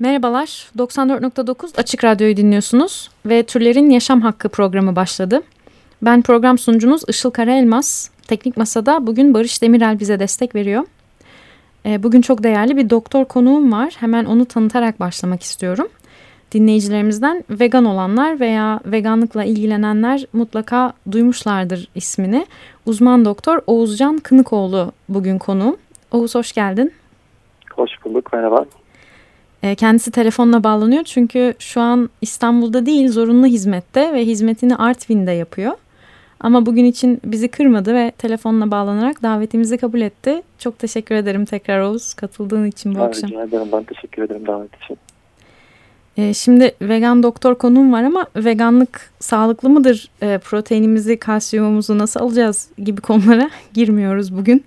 Merhabalar, 94.9 Açık Radyo'yu dinliyorsunuz ve Türlerin Yaşam Hakkı programı başladı. Ben program sunucunuz Işıl Karaelmaz. Teknik Masa'da bugün Barış Demirel bize destek veriyor. Ee, bugün çok değerli bir doktor konuğum var. Hemen onu tanıtarak başlamak istiyorum. Dinleyicilerimizden vegan olanlar veya veganlıkla ilgilenenler mutlaka duymuşlardır ismini. Uzman doktor Oğuzcan Kınıkoğlu bugün konuğum. Oğuz hoş geldin. Hoş bulduk, merhaba. Ee, kendisi telefonla bağlanıyor çünkü şu an İstanbul'da değil zorunlu hizmette ve hizmetini Artvin'de yapıyor. Ama bugün için bizi kırmadı ve telefonla bağlanarak davetimizi kabul etti. Çok teşekkür ederim tekrar Oğuz katıldığın için bu ha, akşam. Rica ederim ben teşekkür ederim davet için. Ee, şimdi vegan doktor konuğum var ama veganlık sağlıklı mıdır? Ee, proteinimizi, kalsiyumumuzu nasıl alacağız gibi konulara girmiyoruz bugün.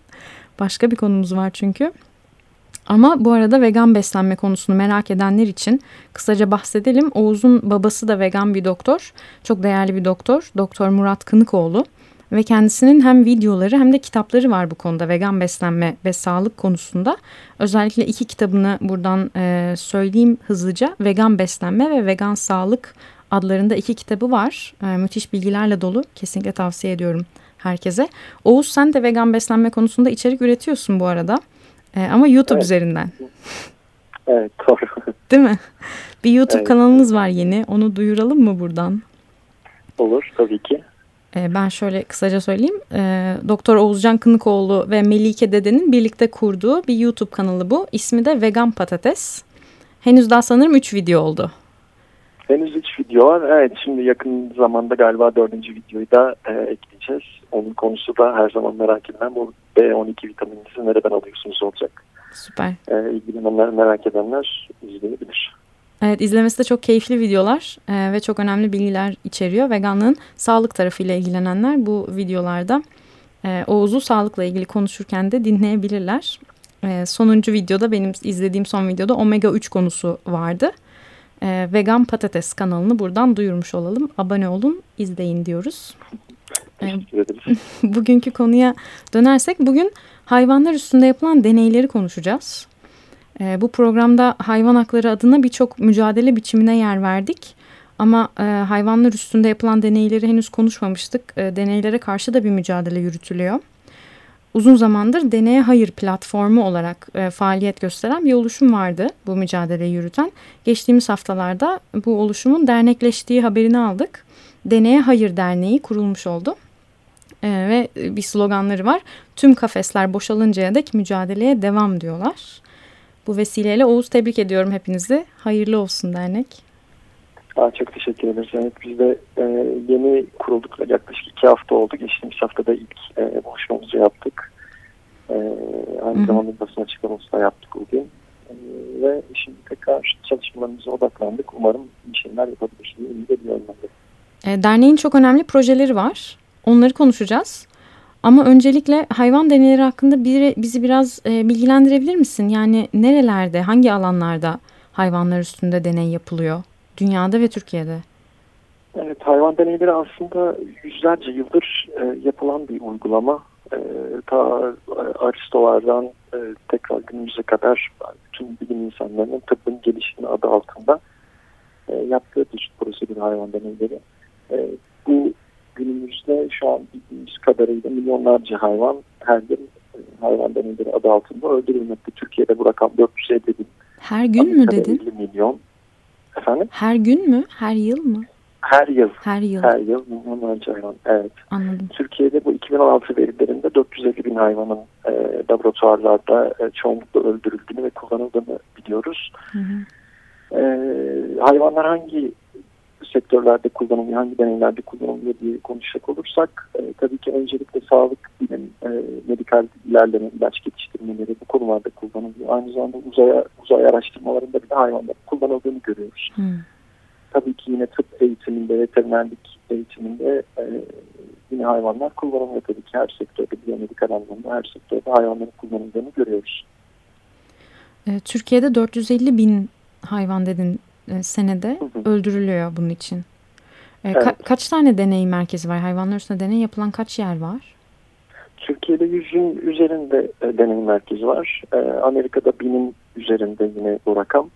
Başka bir konumuz var çünkü. Ama bu arada vegan beslenme konusunu merak edenler için kısaca bahsedelim. Oğuz'un babası da vegan bir doktor. Çok değerli bir doktor. Doktor Murat Kınıkoğlu. Ve kendisinin hem videoları hem de kitapları var bu konuda vegan beslenme ve sağlık konusunda. Özellikle iki kitabını buradan e, söyleyeyim hızlıca. Vegan beslenme ve vegan sağlık adlarında iki kitabı var. E, müthiş bilgilerle dolu. Kesinlikle tavsiye ediyorum herkese. Oğuz sen de vegan beslenme konusunda içerik üretiyorsun bu arada. E, ama YouTube evet. üzerinden. Evet doğru. Değil mi? Bir YouTube evet. kanalınız var yeni. Onu duyuralım mı buradan? Olur tabii ki. E, ben şöyle kısaca söyleyeyim. E, Doktor Oğuzcan Kınıkoğlu ve Melike Dede'nin birlikte kurduğu bir YouTube kanalı bu. İsmi de Vegan Patates. Henüz daha sanırım 3 video oldu. Henüz 3 video var. Evet şimdi yakın zamanda galiba dördüncü videoyu da e, ekleyeceğiz. Onun konusu da her zaman merak edilen bu B12 vitamininizi nereden alıyorsunuz olacak. Süper. E, ilgilenenler merak edenler izleyebilir. Evet izlemesi de çok keyifli videolar e, ve çok önemli bilgiler içeriyor. Veganlığın sağlık tarafıyla ilgilenenler bu videolarda e, Oğuz'u sağlıkla ilgili konuşurken de dinleyebilirler. E, sonuncu videoda benim izlediğim son videoda omega 3 konusu vardı. E, Vegan Patates kanalını buradan duyurmuş olalım. Abone olun, izleyin diyoruz. Ederiz. Bugünkü konuya dönersek bugün hayvanlar üstünde yapılan deneyleri konuşacağız. E, bu programda hayvan hakları adına birçok mücadele biçimine yer verdik. Ama e, hayvanlar üstünde yapılan deneyleri henüz konuşmamıştık. E, deneylere karşı da bir mücadele yürütülüyor. Uzun zamandır Deneye Hayır platformu olarak e, faaliyet gösteren bir oluşum vardı bu mücadeleyi yürüten. Geçtiğimiz haftalarda bu oluşumun dernekleştiği haberini aldık. Deneye Hayır Derneği kurulmuş oldu. E, ve bir sloganları var. Tüm kafesler boşalıncaya dek mücadeleye devam diyorlar. Bu vesileyle Oğuz tebrik ediyorum hepinizi. Hayırlı olsun dernek. Aa, çok teşekkür ederiz. Evet, biz de e, yeni kurulduk. Yaklaşık iki hafta oldu. Geçtiğimiz haftada ilk e, buluşmamızı yaptık. E, aynı zamanda basın açıklaması da yaptık bugün. E, ve şimdi tekrar çalışmalarımıza odaklandık. Umarım bir şeyler yapabiliriz ümit ediyorum ben de. E, derneğin çok önemli projeleri var. Onları konuşacağız. Ama öncelikle hayvan deneyleri hakkında bir, bizi biraz e, bilgilendirebilir misin? Yani nerelerde, hangi alanlarda hayvanlar üstünde deney yapılıyor? Dünyada ve Türkiye'de. Evet, hayvan deneyleri aslında yüzlerce yıldır e, yapılan bir uygulama. E, ta Aristolardan e, tekrar günümüze kadar bütün bilim insanlarının tıbbın gelişimi adı altında e, yaptığı bir prosedür hayvan deneyleri. E, bu günümüzde şu an bildiğimiz kadarıyla milyonlarca hayvan her yıl hayvan deneyleri adı altında öldürülmekte. Türkiye'de bu rakam 450 bin. Her gün mü dedin? 50 milyon. Efendim? Her gün mü? Her yıl mı? Her yıl. Her yıl. Her yıl milyonlarca hayvan. Evet. Anladım. Türkiye'de bu 2016 verilerinde 450 bin hayvanın e, laboratuvarlarda e, çoğunlukla öldürüldüğünü ve kullanıldığını biliyoruz. Hı hı. E, hayvanlar hangi sektörlerde kullanılıyor, hangi deneylerde kullanılıyor diye konuşacak olursak e, tabii ki öncelikle sağlık bilim, e, medikal ilerleme, ilaç geliştirmeleri bu konularda kullanılıyor. Aynı zamanda uzaya, uzay araştırmalarında bile hayvanların kullanıldığını görüyoruz. Hı. Tabii ki yine tıp eğitiminde, veterinerlik eğitiminde e, yine hayvanlar kullanılıyor tabii ki her sektörde, biyomedikal anlamda her sektörde hayvanların kullanıldığını görüyoruz. E, Türkiye'de 450 bin hayvan dedin e, senede Hı hı. öldürülüyor bunun için. E, Evet. ka- kaç tane deney merkezi var? Hayvanlar üstünde deney yapılan kaç yer var? Türkiye'de yüzün üzerinde e, deney merkezi var. E, Amerika'da binin üzerinde yine bu rakam.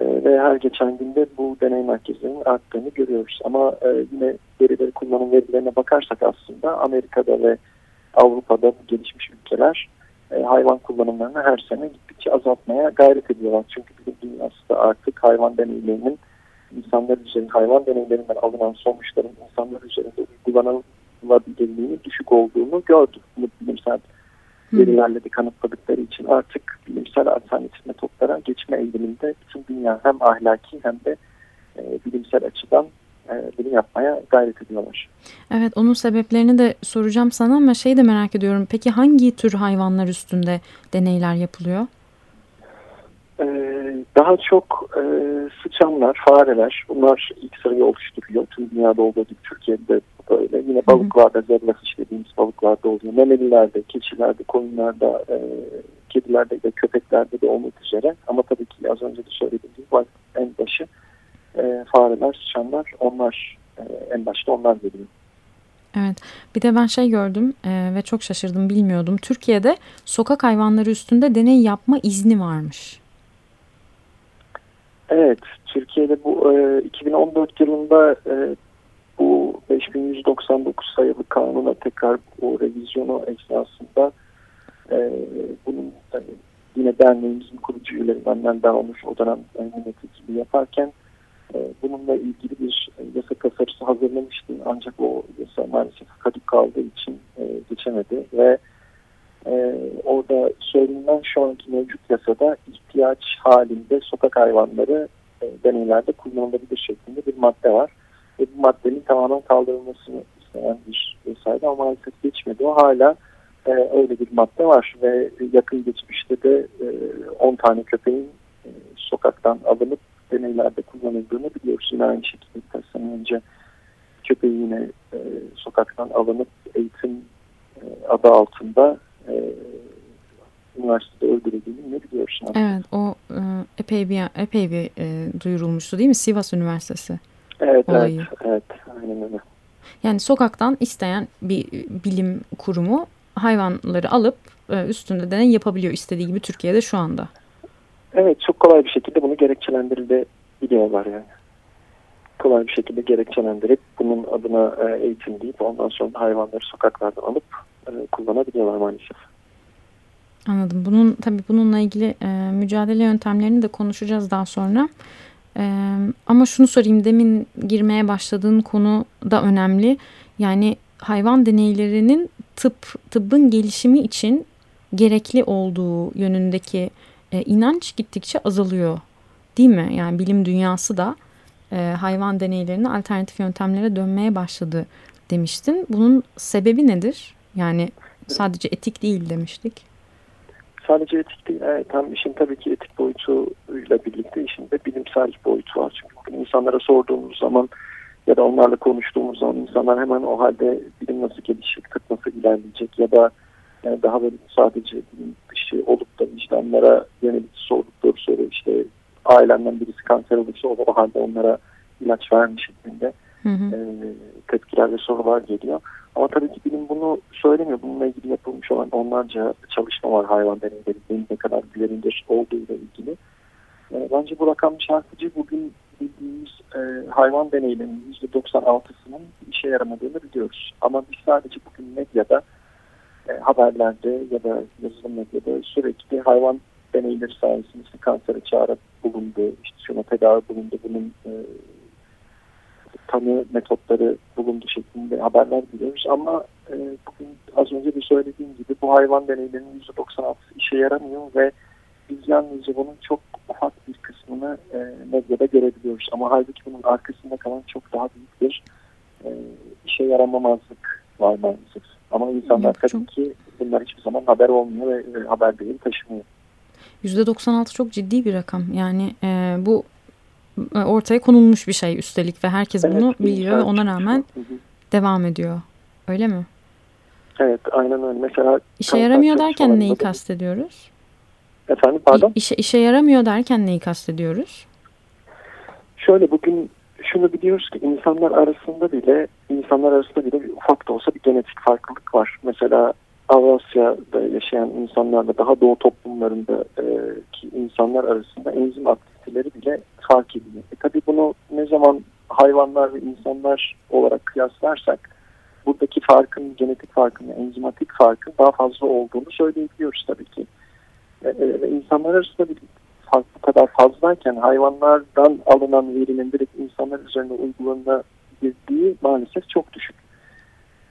E, ve her geçen günde bu deney merkezlerinin arttığını görüyoruz. Ama e, yine verileri kullanım verilerine bakarsak aslında Amerika'da ve Avrupa'da gelişmiş ülkeler e, hayvan kullanımlarını her sene gittikçe azaltmaya gayret ediyorlar. Çünkü bilim dünyası da artık hayvan deneylerinin insanlar üzerinde hayvan deneylerinden alınan sonuçların insanlar üzerinde uygulanabilirliğinin düşük olduğunu gördük. Bunu bilimsel verilerle de kanıtladıkları için artık bilimsel alternatif metotlara geçme eğiliminde bütün dünya hem ahlaki hem de e, bilimsel açıdan bunu yapmaya gayret ediyorlar. Evet onun sebeplerini de soracağım sana ama şey de merak ediyorum. Peki hangi tür hayvanlar üstünde deneyler yapılıyor? Ee, daha çok e, sıçanlar, fareler bunlar ilk sırayı oluşturuyor. Tüm dünyada olduğu gibi Türkiye'de böyle. Yine balıklarda, zebra dediğimiz balıklarda oluyor. Memelilerde, keçilerde, koyunlarda, e, kedilerde de köpeklerde de olmak üzere. Ama tabii ki az önce de söylediğim gibi en başı e, fareler, sıçanlar onlar e, en başta onlar geliyor. Evet bir de ben şey gördüm e, ve çok şaşırdım bilmiyordum. Türkiye'de sokak hayvanları üstünde deney yapma izni varmış. Evet Türkiye'de bu e, 2014 yılında e, bu 5199 sayılı kanuna tekrar bu revizyonu esnasında e, bunun e, yine derneğimizin kurucu üyelerinden ben olmuş o dönem yöneticiyi yaparken e, bununla ilgili bir yasa tasarısı hazırlamıştı. Ancak o yasa maalesef kadük kaldığı için e, geçemedi ve e, orada söylenen şu anki mevcut yasada ihtiyaç halinde sokak hayvanları e, deneylerde kullanılabilir şeklinde bir madde var. Ve bu maddenin tamamen kaldırılmasını isteyen bir yasaydı ama maalesef geçmedi. O hala e, öyle bir madde var ve yakın geçmişte de e, tane köpeğin e, sokaktan alınıp deneylerde kullanıldığını biliyoruz. Yine aynı şekilde birkaç sene önce köpeği yine e, sokaktan alınıp eğitim e, adı altında e, üniversitede öldürüldüğünü ne biliyorsun? Evet o e, epey bir epey bir e, duyurulmuştu değil mi Sivas Üniversitesi evet, olayı. Evet, evet aynen öyle. Yani sokaktan isteyen bir bilim kurumu hayvanları alıp e, üstünde deney yapabiliyor istediği gibi Türkiye'de şu anda. Evet çok kolay bir şekilde bunu gerekçelendirebiliyorlar yani. Kolay bir şekilde gerekçelendirip bunun adına e, eğitim deyip ondan sonra hayvanları sokaklardan alıp e, kullanabiliyorlar maalesef. Anladım. Bunun tabii bununla ilgili e, mücadele yöntemlerini de konuşacağız daha sonra. E, ama şunu sorayım demin girmeye başladığın konu da önemli. Yani hayvan deneylerinin tıp tıbbın gelişimi için gerekli olduğu yönündeki e, inanç gittikçe azalıyor. Değil mi? Yani bilim dünyası da e, hayvan deneylerine alternatif yöntemlere dönmeye başladı demiştin. Bunun sebebi nedir? Yani sadece etik değil demiştik. Sadece etik değil. Evet, tam işin tabii ki etik boyutuyla birlikte işin de bilimsel boyutu var. Çünkü insanlara sorduğumuz zaman ya da onlarla konuştuğumuz zaman insanlar hemen o halde bilim nasıl gelişecek, tıp nasıl ilerleyecek ya da yani daha böyle sadece dışı olup da vicdanlara yönelik sordukları soru işte ailenden birisi kanser olursa o, halde onlara ilaç vermiş şeklinde hı hı. E, tepkiler ve sorular geliyor. Ama tabii ki bilim bunu söylemiyor. Bununla ilgili yapılmış olan onlarca çalışma var hayvan deneylerinin ne kadar güvenilir olduğuyla ilgili. E, bence bu rakam çarpıcı. Bugün bildiğimiz e, hayvan deneylerinin %96'sının işe yaramadığını biliyoruz. Ama biz sadece bugün medyada e, haberlerde ya da yazılı medyada sürekli hayvan deneyleri sayesinde işte kansere çare bulundu, işte şuna tedavi bulundu, bunun e, tanı metotları bulundu şeklinde haberler biliyoruz. Ama e, bugün az önce de söylediğim gibi bu hayvan deneylerinin %96 işe yaramıyor ve biz yalnızca bunun çok ufak bir kısmını e, medyada görebiliyoruz. Ama halbuki bunun arkasında kalan çok daha büyük bir e, işe yaramamazlık var maalesef. Ama insanlar Yok, tabii çok... ki bunlar hiçbir zaman haber olmuyor ve e, haber değeri taşımıyor. %96 çok ciddi bir rakam. Yani e, bu e, ortaya konulmuş bir şey üstelik ve herkes evet, bunu biliyor ve ona rağmen devam ediyor. Öyle mi? Evet aynen öyle. Mesela işe yaramıyor derken neyi kastediyoruz? Efendim pardon? İşe, işe yaramıyor derken neyi kastediyoruz? Şöyle bugün şunu biliyoruz ki insanlar arasında bile insanlar arasında bile bir ufak da olsa bir genetik farklılık var. Mesela Avrasya'da yaşayan insanlarla daha doğu toplumlarında e, insanlar arasında enzim aktivitesi belirtileri bile fark ediliyor. E, tabii bunu ne zaman hayvanlar ve insanlar olarak kıyaslarsak buradaki farkın, genetik farkın, enzimatik farkın daha fazla olduğunu söyleyebiliyoruz tabii ki. E, e, insanlar arasında bir fark bu kadar fazlayken hayvanlardan alınan verinin direkt insanlar üzerine uygulanabildiği maalesef çok düşük.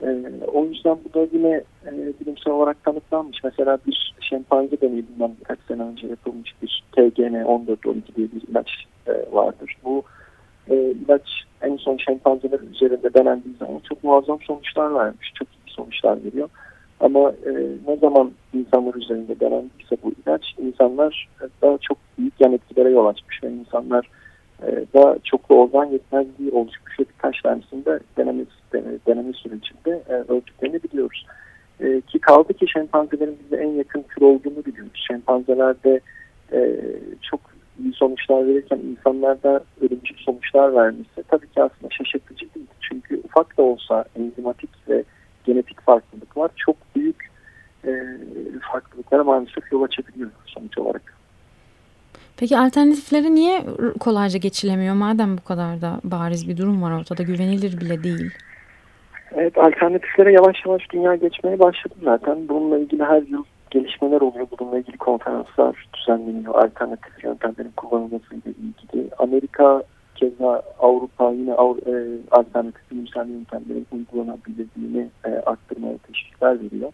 E, o yüzden bu da yine e, bilimsel olarak tanıtlanmış. Mesela bir şempanze deneyinden birkaç sene önce yapılmış bir TGN-14-12 diye bir ilaç e, vardır. Bu e, ilaç en son şempanzeler üzerinde denendiği zaman çok muazzam sonuçlar vermiş. Çok iyi sonuçlar veriyor. Ama e, ne zaman insanlar üzerinde denendiyse bu ilaç insanlar daha çok büyük yan etkilere yol açmış ve insanlar e, daha çoklu organ yetmezliği oluşmuş ve birkaç tanesinde deneme, deneme sürecinde e, öldüklerini biliyoruz. E, ki kaldı ki şempanzelerin bize en yakın tür olduğunu biliyoruz. Şempanzelerde e, çok iyi sonuçlar verirken insanlarda ölümcül sonuçlar vermesi tabii ki aslında şaşırtıcı değil. Çünkü ufak da olsa enzimatik ve genetik farklılıklar çok büyük e, farklılıklara maalesef yol açabiliyor sonuç olarak. Peki alternatifleri niye kolayca geçilemiyor madem bu kadar da bariz bir durum var ortada güvenilir bile değil? Evet alternatiflere yavaş yavaş dünya geçmeye başladı zaten. Bununla ilgili her yıl gelişmeler oluyor. Bununla ilgili konferanslar düzenleniyor. Alternatif yöntemlerin kullanılmasıyla ilgili. Amerika keza Avrupa yine Avru e, alternatif bilimsel yöntemlerin uygulanabilirliğini e, arttırmaya teşvikler veriyor.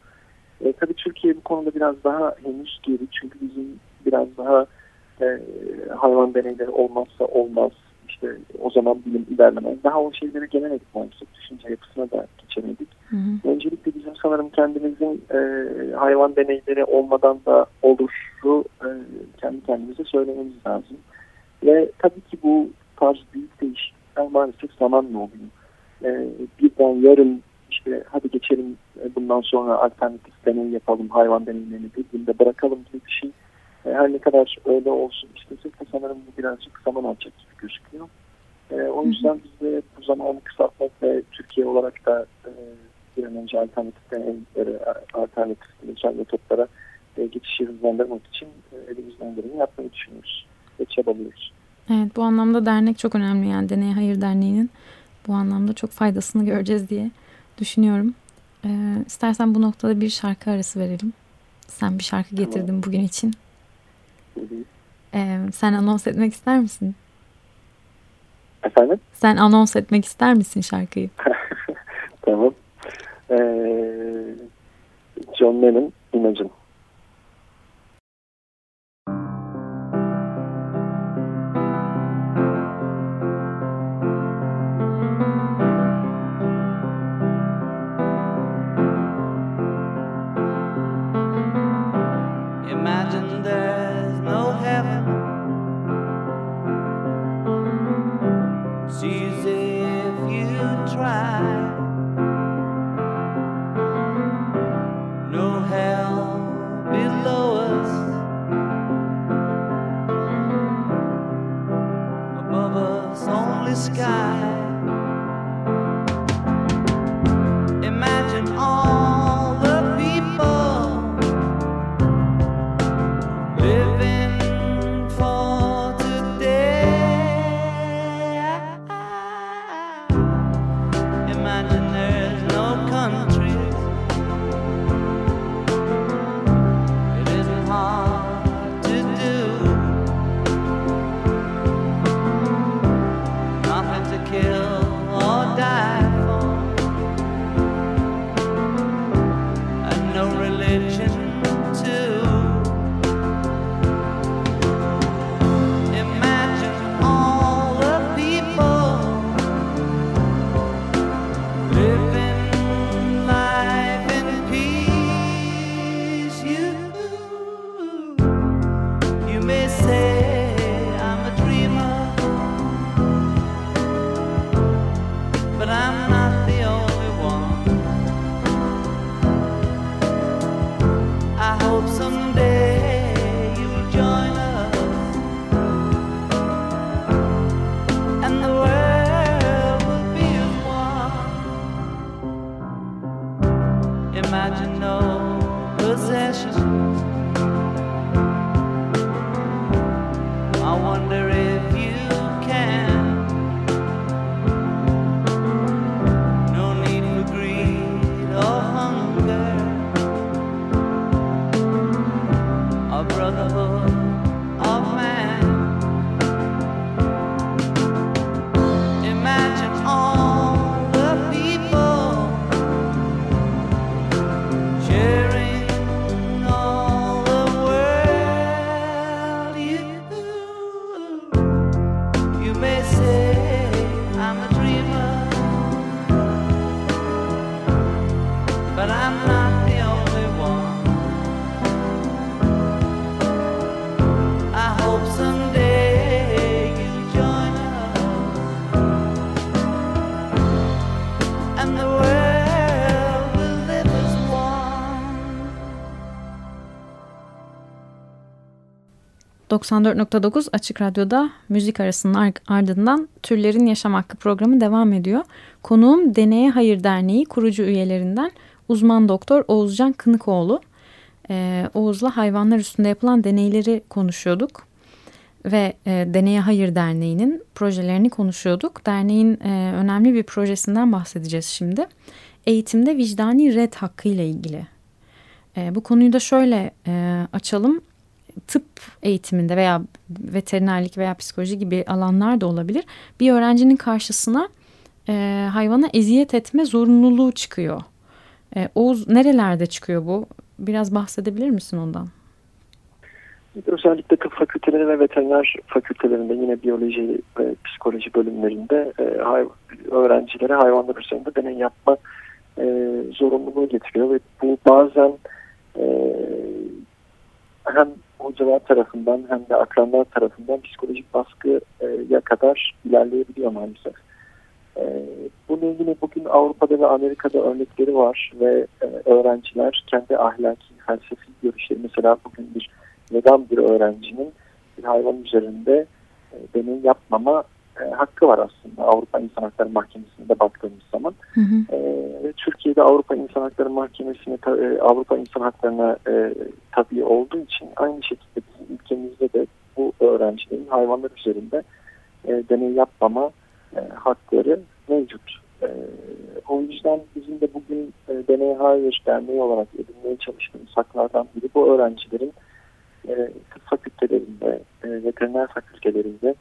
E, tabii Türkiye bu konuda biraz daha henüz geri. Çünkü bizim biraz daha e, hayvan deneyleri olmazsa olmaz. İşte o zaman bilim ilerlemez. Daha o şeyleri gelemedik maalesef. Düşünce yapısına da geçemedik. Hı hı. Öncelikle bizim sanırım kendimizin e, hayvan deneyleri olmadan da oluşu e, kendi kendimize söylememiz lazım. Ve tabii ki bu tarz büyük değişiklikler maalesef zamanla oluyor. E, birden yarın işte hadi geçelim e, bundan sonra alternatif deney yapalım, hayvan deneylerini bir günde bırakalım gibi bir şey e, her ne kadar öyle olsun istesek de sanırım bu birazcık zaman alacak gibi gözüküyor. E, o yüzden biz de bu zamanı kısaltmak ve Türkiye olarak da e, bir an önce alternatif deneyimlere, alternatif bilimsel metotlara e, geçişi hızlandırmak için e, elimizden geleni yapmayı düşünüyoruz ve çabalıyoruz. Evet bu anlamda dernek çok önemli yani Deney Hayır Derneği'nin bu anlamda çok faydasını göreceğiz diye düşünüyorum. Ee, istersen bu noktada bir şarkı arası verelim. Sen bir şarkı getirdin tamam. bugün için. Ee, sen anons etmek ister misin? Efendim? Sen anons etmek ister misin şarkıyı? tamam. Ee, John Lennon, Imagine. Yeah. 94.9 Açık Radyo'da müzik arasının ardından Türlerin Yaşam Hakkı programı devam ediyor. Konuğum Deneye Hayır Derneği kurucu üyelerinden uzman doktor Oğuzcan Kınıkoğlu. Ee, Oğuz'la hayvanlar üstünde yapılan deneyleri konuşuyorduk ve e, Deneye Hayır Derneği'nin projelerini konuşuyorduk. Derneğin e, önemli bir projesinden bahsedeceğiz şimdi. Eğitimde vicdani red hakkı ile ilgili. E, bu konuyu da şöyle e, açalım tıp eğitiminde veya veterinerlik veya psikoloji gibi alanlar da olabilir. Bir öğrencinin karşısına e, hayvana eziyet etme zorunluluğu çıkıyor. E, Oğuz nerelerde çıkıyor bu? Biraz bahsedebilir misin ondan? Özellikle tıp fakülteleri ve veteriner fakültelerinde yine biyoloji ve psikoloji bölümlerinde e, hay, öğrencilere hayvanlar üzerinde deney yapma e, zorunluluğu getiriyor ve bu bazen e, hem hocalar tarafından hem de akranlar tarafından psikolojik baskıya kadar ilerleyebiliyor maalesef. E, bunun yine bugün Avrupa'da ve Amerika'da örnekleri var ve e, öğrenciler kendi ahlaki, felsefi görüşleri mesela bugün bir vegan bir öğrencinin bir hayvan üzerinde e, deney yapmama e, hakkı var aslında Avrupa İnsan Hakları Mahkemesi'nde baktığımız zaman. Hı hı. E, Türkiye'de Avrupa İnsan Hakları Mahkemesi'ne e, Avrupa İnsan Hakları'na e, tabi olduğu için aynı şekilde bizim ülkemizde de bu öğrencilerin hayvanlar üzerinde e, deney yapmama e, hakları mevcut. E, o yüzden bizim de bugün e, Deney Hayır Derneği olarak edinmeye çalıştığımız haklardan biri bu öğrencilerin e, tıp fakültelerinde, e, veteriner fakültelerinde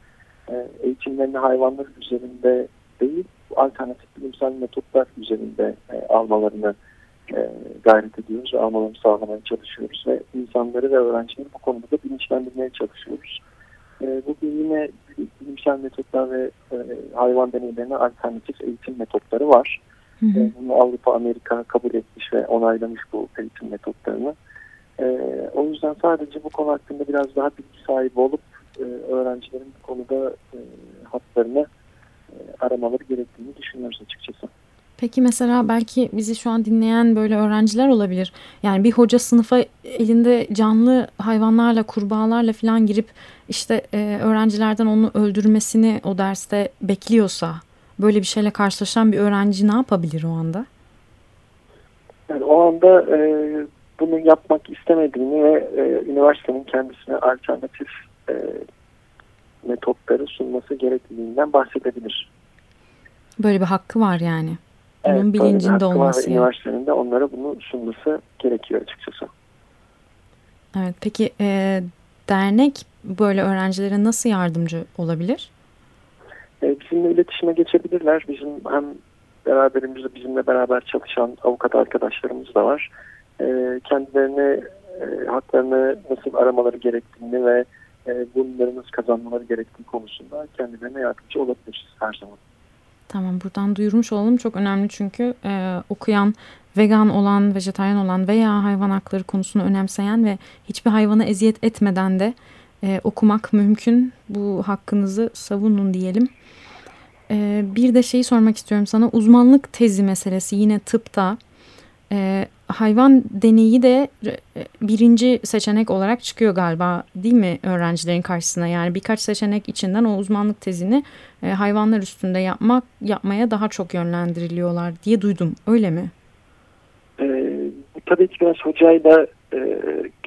e, eğitimlerini hayvanlar üzerinde değil, alternatif bilimsel metotlar üzerinde e, almalarını e, gayret ediyoruz ve almalarını sağlamaya çalışıyoruz ve insanları ve öğrencileri bu konuda da bilinçlendirmeye çalışıyoruz. bugün yine bilimsel metotlar ve hayvan deneylerine alternatif eğitim metotları var. Hı hı. bunu Avrupa, Amerika kabul etmiş ve onaylamış bu eğitim metotlarını. o yüzden sadece bu konu hakkında biraz daha bilgi sahibi olup e, öğrencilerin bu konuda e, hatlarını e, aramaları gerektiğini düşünüyoruz açıkçası. Peki mesela belki bizi şu an dinleyen böyle öğrenciler olabilir. Yani bir hoca sınıfa elinde canlı hayvanlarla, kurbağalarla falan girip işte e, öğrencilerden onu öldürmesini o derste bekliyorsa böyle bir şeyle karşılaşan bir öğrenci ne yapabilir o anda? Yani o anda e, bunu yapmak istemediğini ve e, üniversitenin kendisine alternatif e, metotları sunması gerektiğinden bahsedebilir. Böyle bir hakkı var yani. Bunun evet, bilincinde olması. Var üniversitenin de onlara bunu sunması gerekiyor açıkçası. Evet, peki e, dernek böyle öğrencilere nasıl yardımcı olabilir? E, bizimle iletişime geçebilirler. Bizim hem beraberimizde bizimle beraber çalışan avukat arkadaşlarımız da var. E, kendilerine e, haklarını nasıl aramaları gerektiğini ve e, bunları nasıl kazanmaları gerektiği konusunda kendilerine yardımcı olabiliriz her zaman. Tamam buradan duyurmuş olalım çok önemli çünkü e, okuyan vegan olan, vejetaryen olan veya hayvan hakları konusunu önemseyen ve hiçbir hayvana eziyet etmeden de e, okumak mümkün. Bu hakkınızı savunun diyelim. E, bir de şeyi sormak istiyorum sana uzmanlık tezi meselesi yine tıpta e, hayvan deneyi de e, birinci seçenek olarak çıkıyor galiba değil mi öğrencilerin karşısına? Yani birkaç seçenek içinden o uzmanlık tezini e, hayvanlar üstünde yapmak yapmaya daha çok yönlendiriliyorlar diye duydum. Öyle mi? Ee, tabii ki biraz hocayla e,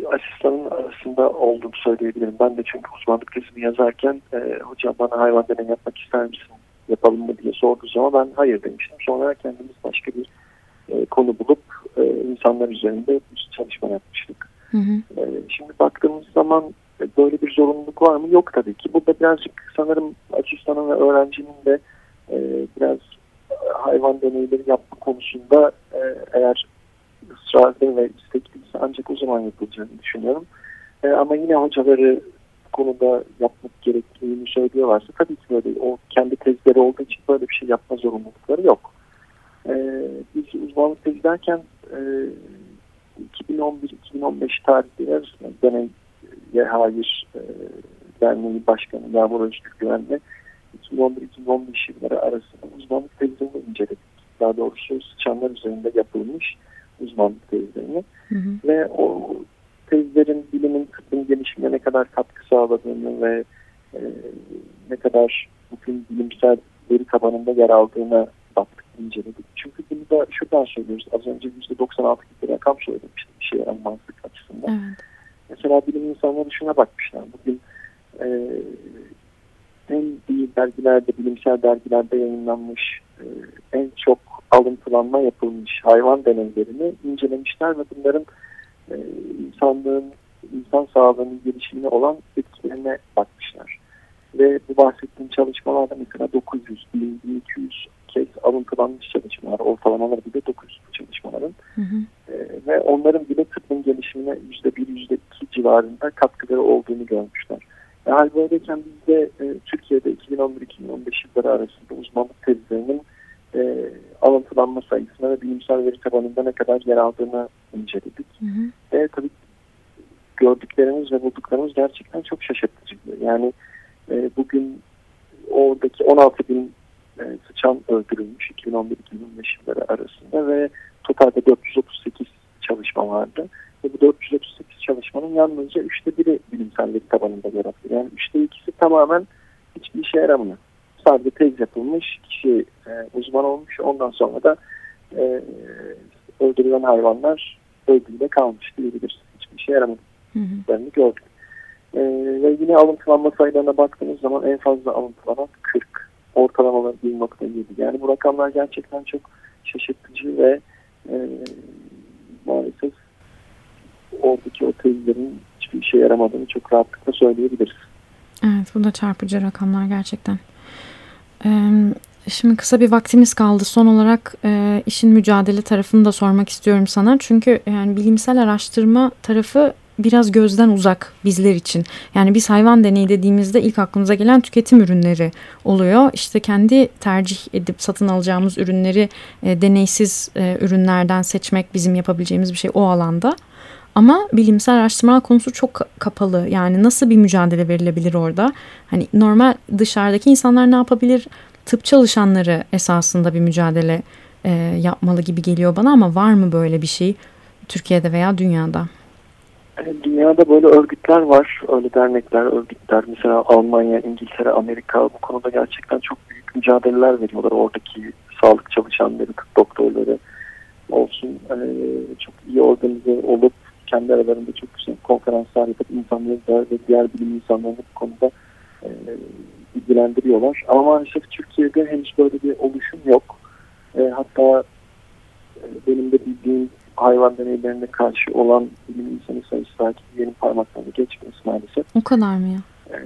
asistanın arasında olduğunu söyleyebilirim. Ben de çünkü uzmanlık tezimi yazarken e, hocam bana hayvan deneyi yapmak ister misin? Yapalım mı diye sorduğu zaman ben hayır demiştim. Sonra kendimiz başka bir e, konu bulup e, insanlar üzerinde bir çalışma yapmıştık. Hı hı. E, şimdi baktığımız zaman böyle bir zorunluluk var mı? Yok tabii ki. Bu da birazcık sanırım asistanın ve öğrencinin de e, biraz hayvan deneyleri yapma konusunda e, eğer ısrarlı ve istekliyse ancak o zaman yapılacağını düşünüyorum. E, ama yine hocaları konuda yapmak gerektiğini söylüyorlarsa tabii ki böyle o kendi tezleri olduğu için böyle bir şey yapma zorunlulukları yok. E, biz uzmanlık tezi derken e, 2011-2015 tarihleri arasında deneye hayır e, Derneği Başkanı Yağmur Özgür Güven'le 2011-2015 yılları arasında uzmanlık tezlerini inceledik. Daha doğrusu sıçanlar üzerinde yapılmış uzmanlık tezlerini. Hı hı. Ve o tezlerin bilimin tıbbın gelişimine ne kadar katkı sağladığını ve e, ne kadar bugün bilimsel veri tabanında yer aldığına inceledik. Çünkü bunu da şuradan söylüyoruz. Az önce %96 gibi bir rakam söylemiştim bir şey yaranmazlık açısından. Evet. Mesela bilim insanları şuna bakmışlar. Bugün e, en iyi dergilerde, bilimsel dergilerde yayınlanmış e, en çok alıntılanma yapılmış hayvan deneylerini incelemişler ve bunların e, insanlığın, insan sağlığının gelişimine olan etkilerine bakmışlar. Ve bu bahsettiğim çalışmalarda mesela 900, 1200 kez alıntılanmış çalışmalar, ortalamaları bile 900 bu çalışmaların. Hı hı. E, ve onların bile tıbbın gelişimine %1, %2 civarında katkıları olduğunu görmüşler. E, hal böyleyken biz de e, Türkiye'de 2011-2015 yılları arasında uzmanlık tezlerinin e, alıntılanma sayısına ve bilimsel veri tabanında ne kadar yer aldığını inceledik. Hı hı. Ve tabii gördüklerimiz ve bulduklarımız gerçekten çok şaşırtıcı. Yani e, bugün oradaki 16 bin e, sıçan öldürülmüş 2011-2015 yılları arasında ve totalde 438 çalışma vardı. Ve bu 438 çalışmanın yalnızca üçte biri bilimsel veri tabanında yer alıyor. Yani üçte ikisi tamamen hiçbir işe yaramıyor. Sadece tez yapılmış, kişi e, uzman olmuş. Ondan sonra da e, öldürülen hayvanlar öldüğüyle kalmış diyebiliriz. Hiçbir işe yaramadıklarını gördük. E, ve yine alıntılanma sayılarına baktığımız zaman en fazla alıntılanan 40. Ortalamaları 1.7. Yani bu rakamlar gerçekten çok şaşırtıcı ve e, maalesef oradaki o tezlerin hiçbir işe yaramadığını çok rahatlıkla söyleyebiliriz. Evet bu da çarpıcı rakamlar gerçekten. Şimdi kısa bir vaktimiz kaldı. Son olarak e, işin mücadele tarafını da sormak istiyorum sana. Çünkü yani bilimsel araştırma tarafı biraz gözden uzak bizler için. Yani biz hayvan deneyi dediğimizde ilk aklımıza gelen tüketim ürünleri oluyor. İşte kendi tercih edip satın alacağımız ürünleri e, deneysiz e, ürünlerden seçmek bizim yapabileceğimiz bir şey o alanda. Ama bilimsel araştırma konusu çok kapalı. Yani nasıl bir mücadele verilebilir orada? Hani normal dışarıdaki insanlar ne yapabilir? Tıp çalışanları esasında bir mücadele e, yapmalı gibi geliyor bana ama var mı böyle bir şey Türkiye'de veya dünyada? Dünyada böyle örgütler var, öyle dernekler, örgütler. Mesela Almanya, İngiltere, Amerika bu konuda gerçekten çok büyük mücadeleler veriyorlar. Oradaki sağlık çalışanları, tıp doktorları olsun çok iyi organize olup kendi aralarında çok güzel konferanslar yapıp insanları da ve diğer bilim insanlarını bu konuda e, ilgilendiriyorlar. Ama maalesef Türkiye'de henüz böyle bir oluşum yok. E, hatta e, benim de bildiğim hayvan deneylerine karşı olan bilim insanı sayısı belki yeni parmaklarını geçmesi maalesef. O kadar mı ya? E,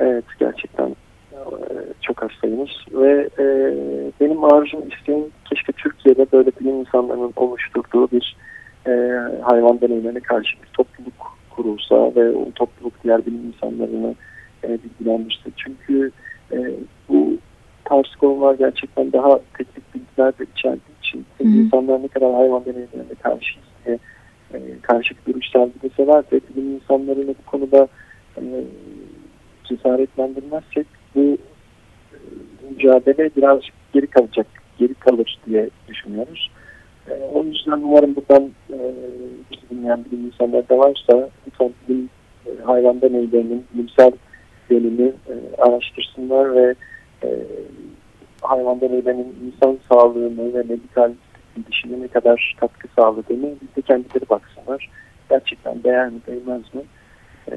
evet gerçekten e, çok hastaymış ve e, benim arzum isteğim keşke Türkiye'de böyle bilim insanlarının oluşturduğu bir e, hayvan deneylerine karşı bir topluluk kurulsa ve o topluluk diğer bilim insanlarını e, bilgilendirse. Çünkü e, bu tarz konular gerçekten daha teknik bilgiler de içerdiği için hı insanlar ne kadar hayvan deneylerine karşı diye e, karşı duruş sergileseler de bilim insanlarını bu konuda e, cesaretlendirmezsek bu e, mücadele birazcık geri kalacak, geri kalır diye düşünüyoruz. E, o yüzden umarım buradan e, dinleyen bilim insanlar da varsa lütfen bilim e, hayvan deneylerinin bilimsel yönünü e, araştırsınlar ve e, hayvan deneylerinin insan sağlığını ve medikal bilişine ne kadar katkı sağladığını biz de kendileri baksınlar. Gerçekten değer mi değmez mi? E,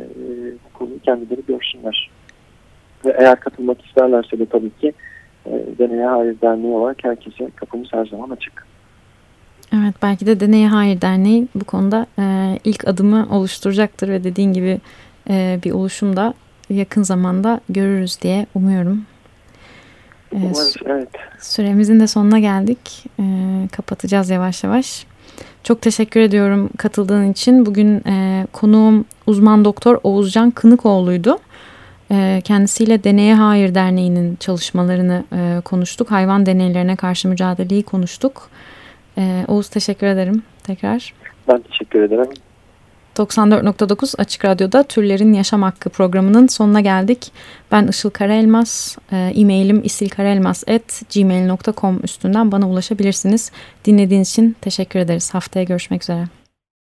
bu konuyu kendileri görsünler. Ve eğer katılmak isterlerse de tabii ki e, Deneye Hayır Derneği olarak herkese kapımız her zaman açık. Evet belki de Deneye Hayır Derneği bu konuda e, ilk adımı oluşturacaktır ve dediğin gibi e, bir oluşum da yakın zamanda görürüz diye umuyorum. E, Umarız, evet. Süremizin de sonuna geldik. E, kapatacağız yavaş yavaş. Çok teşekkür ediyorum katıldığın için. Bugün e, konuğum uzman doktor Oğuzcan Kınıkoğlu'ydu. E, kendisiyle Deneye Hayır Derneği'nin çalışmalarını e, konuştuk. Hayvan deneylerine karşı mücadeleyi konuştuk. E, Oğuz teşekkür ederim tekrar. Ben teşekkür ederim. 94.9 Açık Radyo'da Türlerin Yaşam Hakkı programının sonuna geldik. Ben Işıl Karaelmaz, e, e-mailim isilkarelmaz.gmail.com üstünden bana ulaşabilirsiniz. Dinlediğiniz için teşekkür ederiz. Haftaya görüşmek üzere.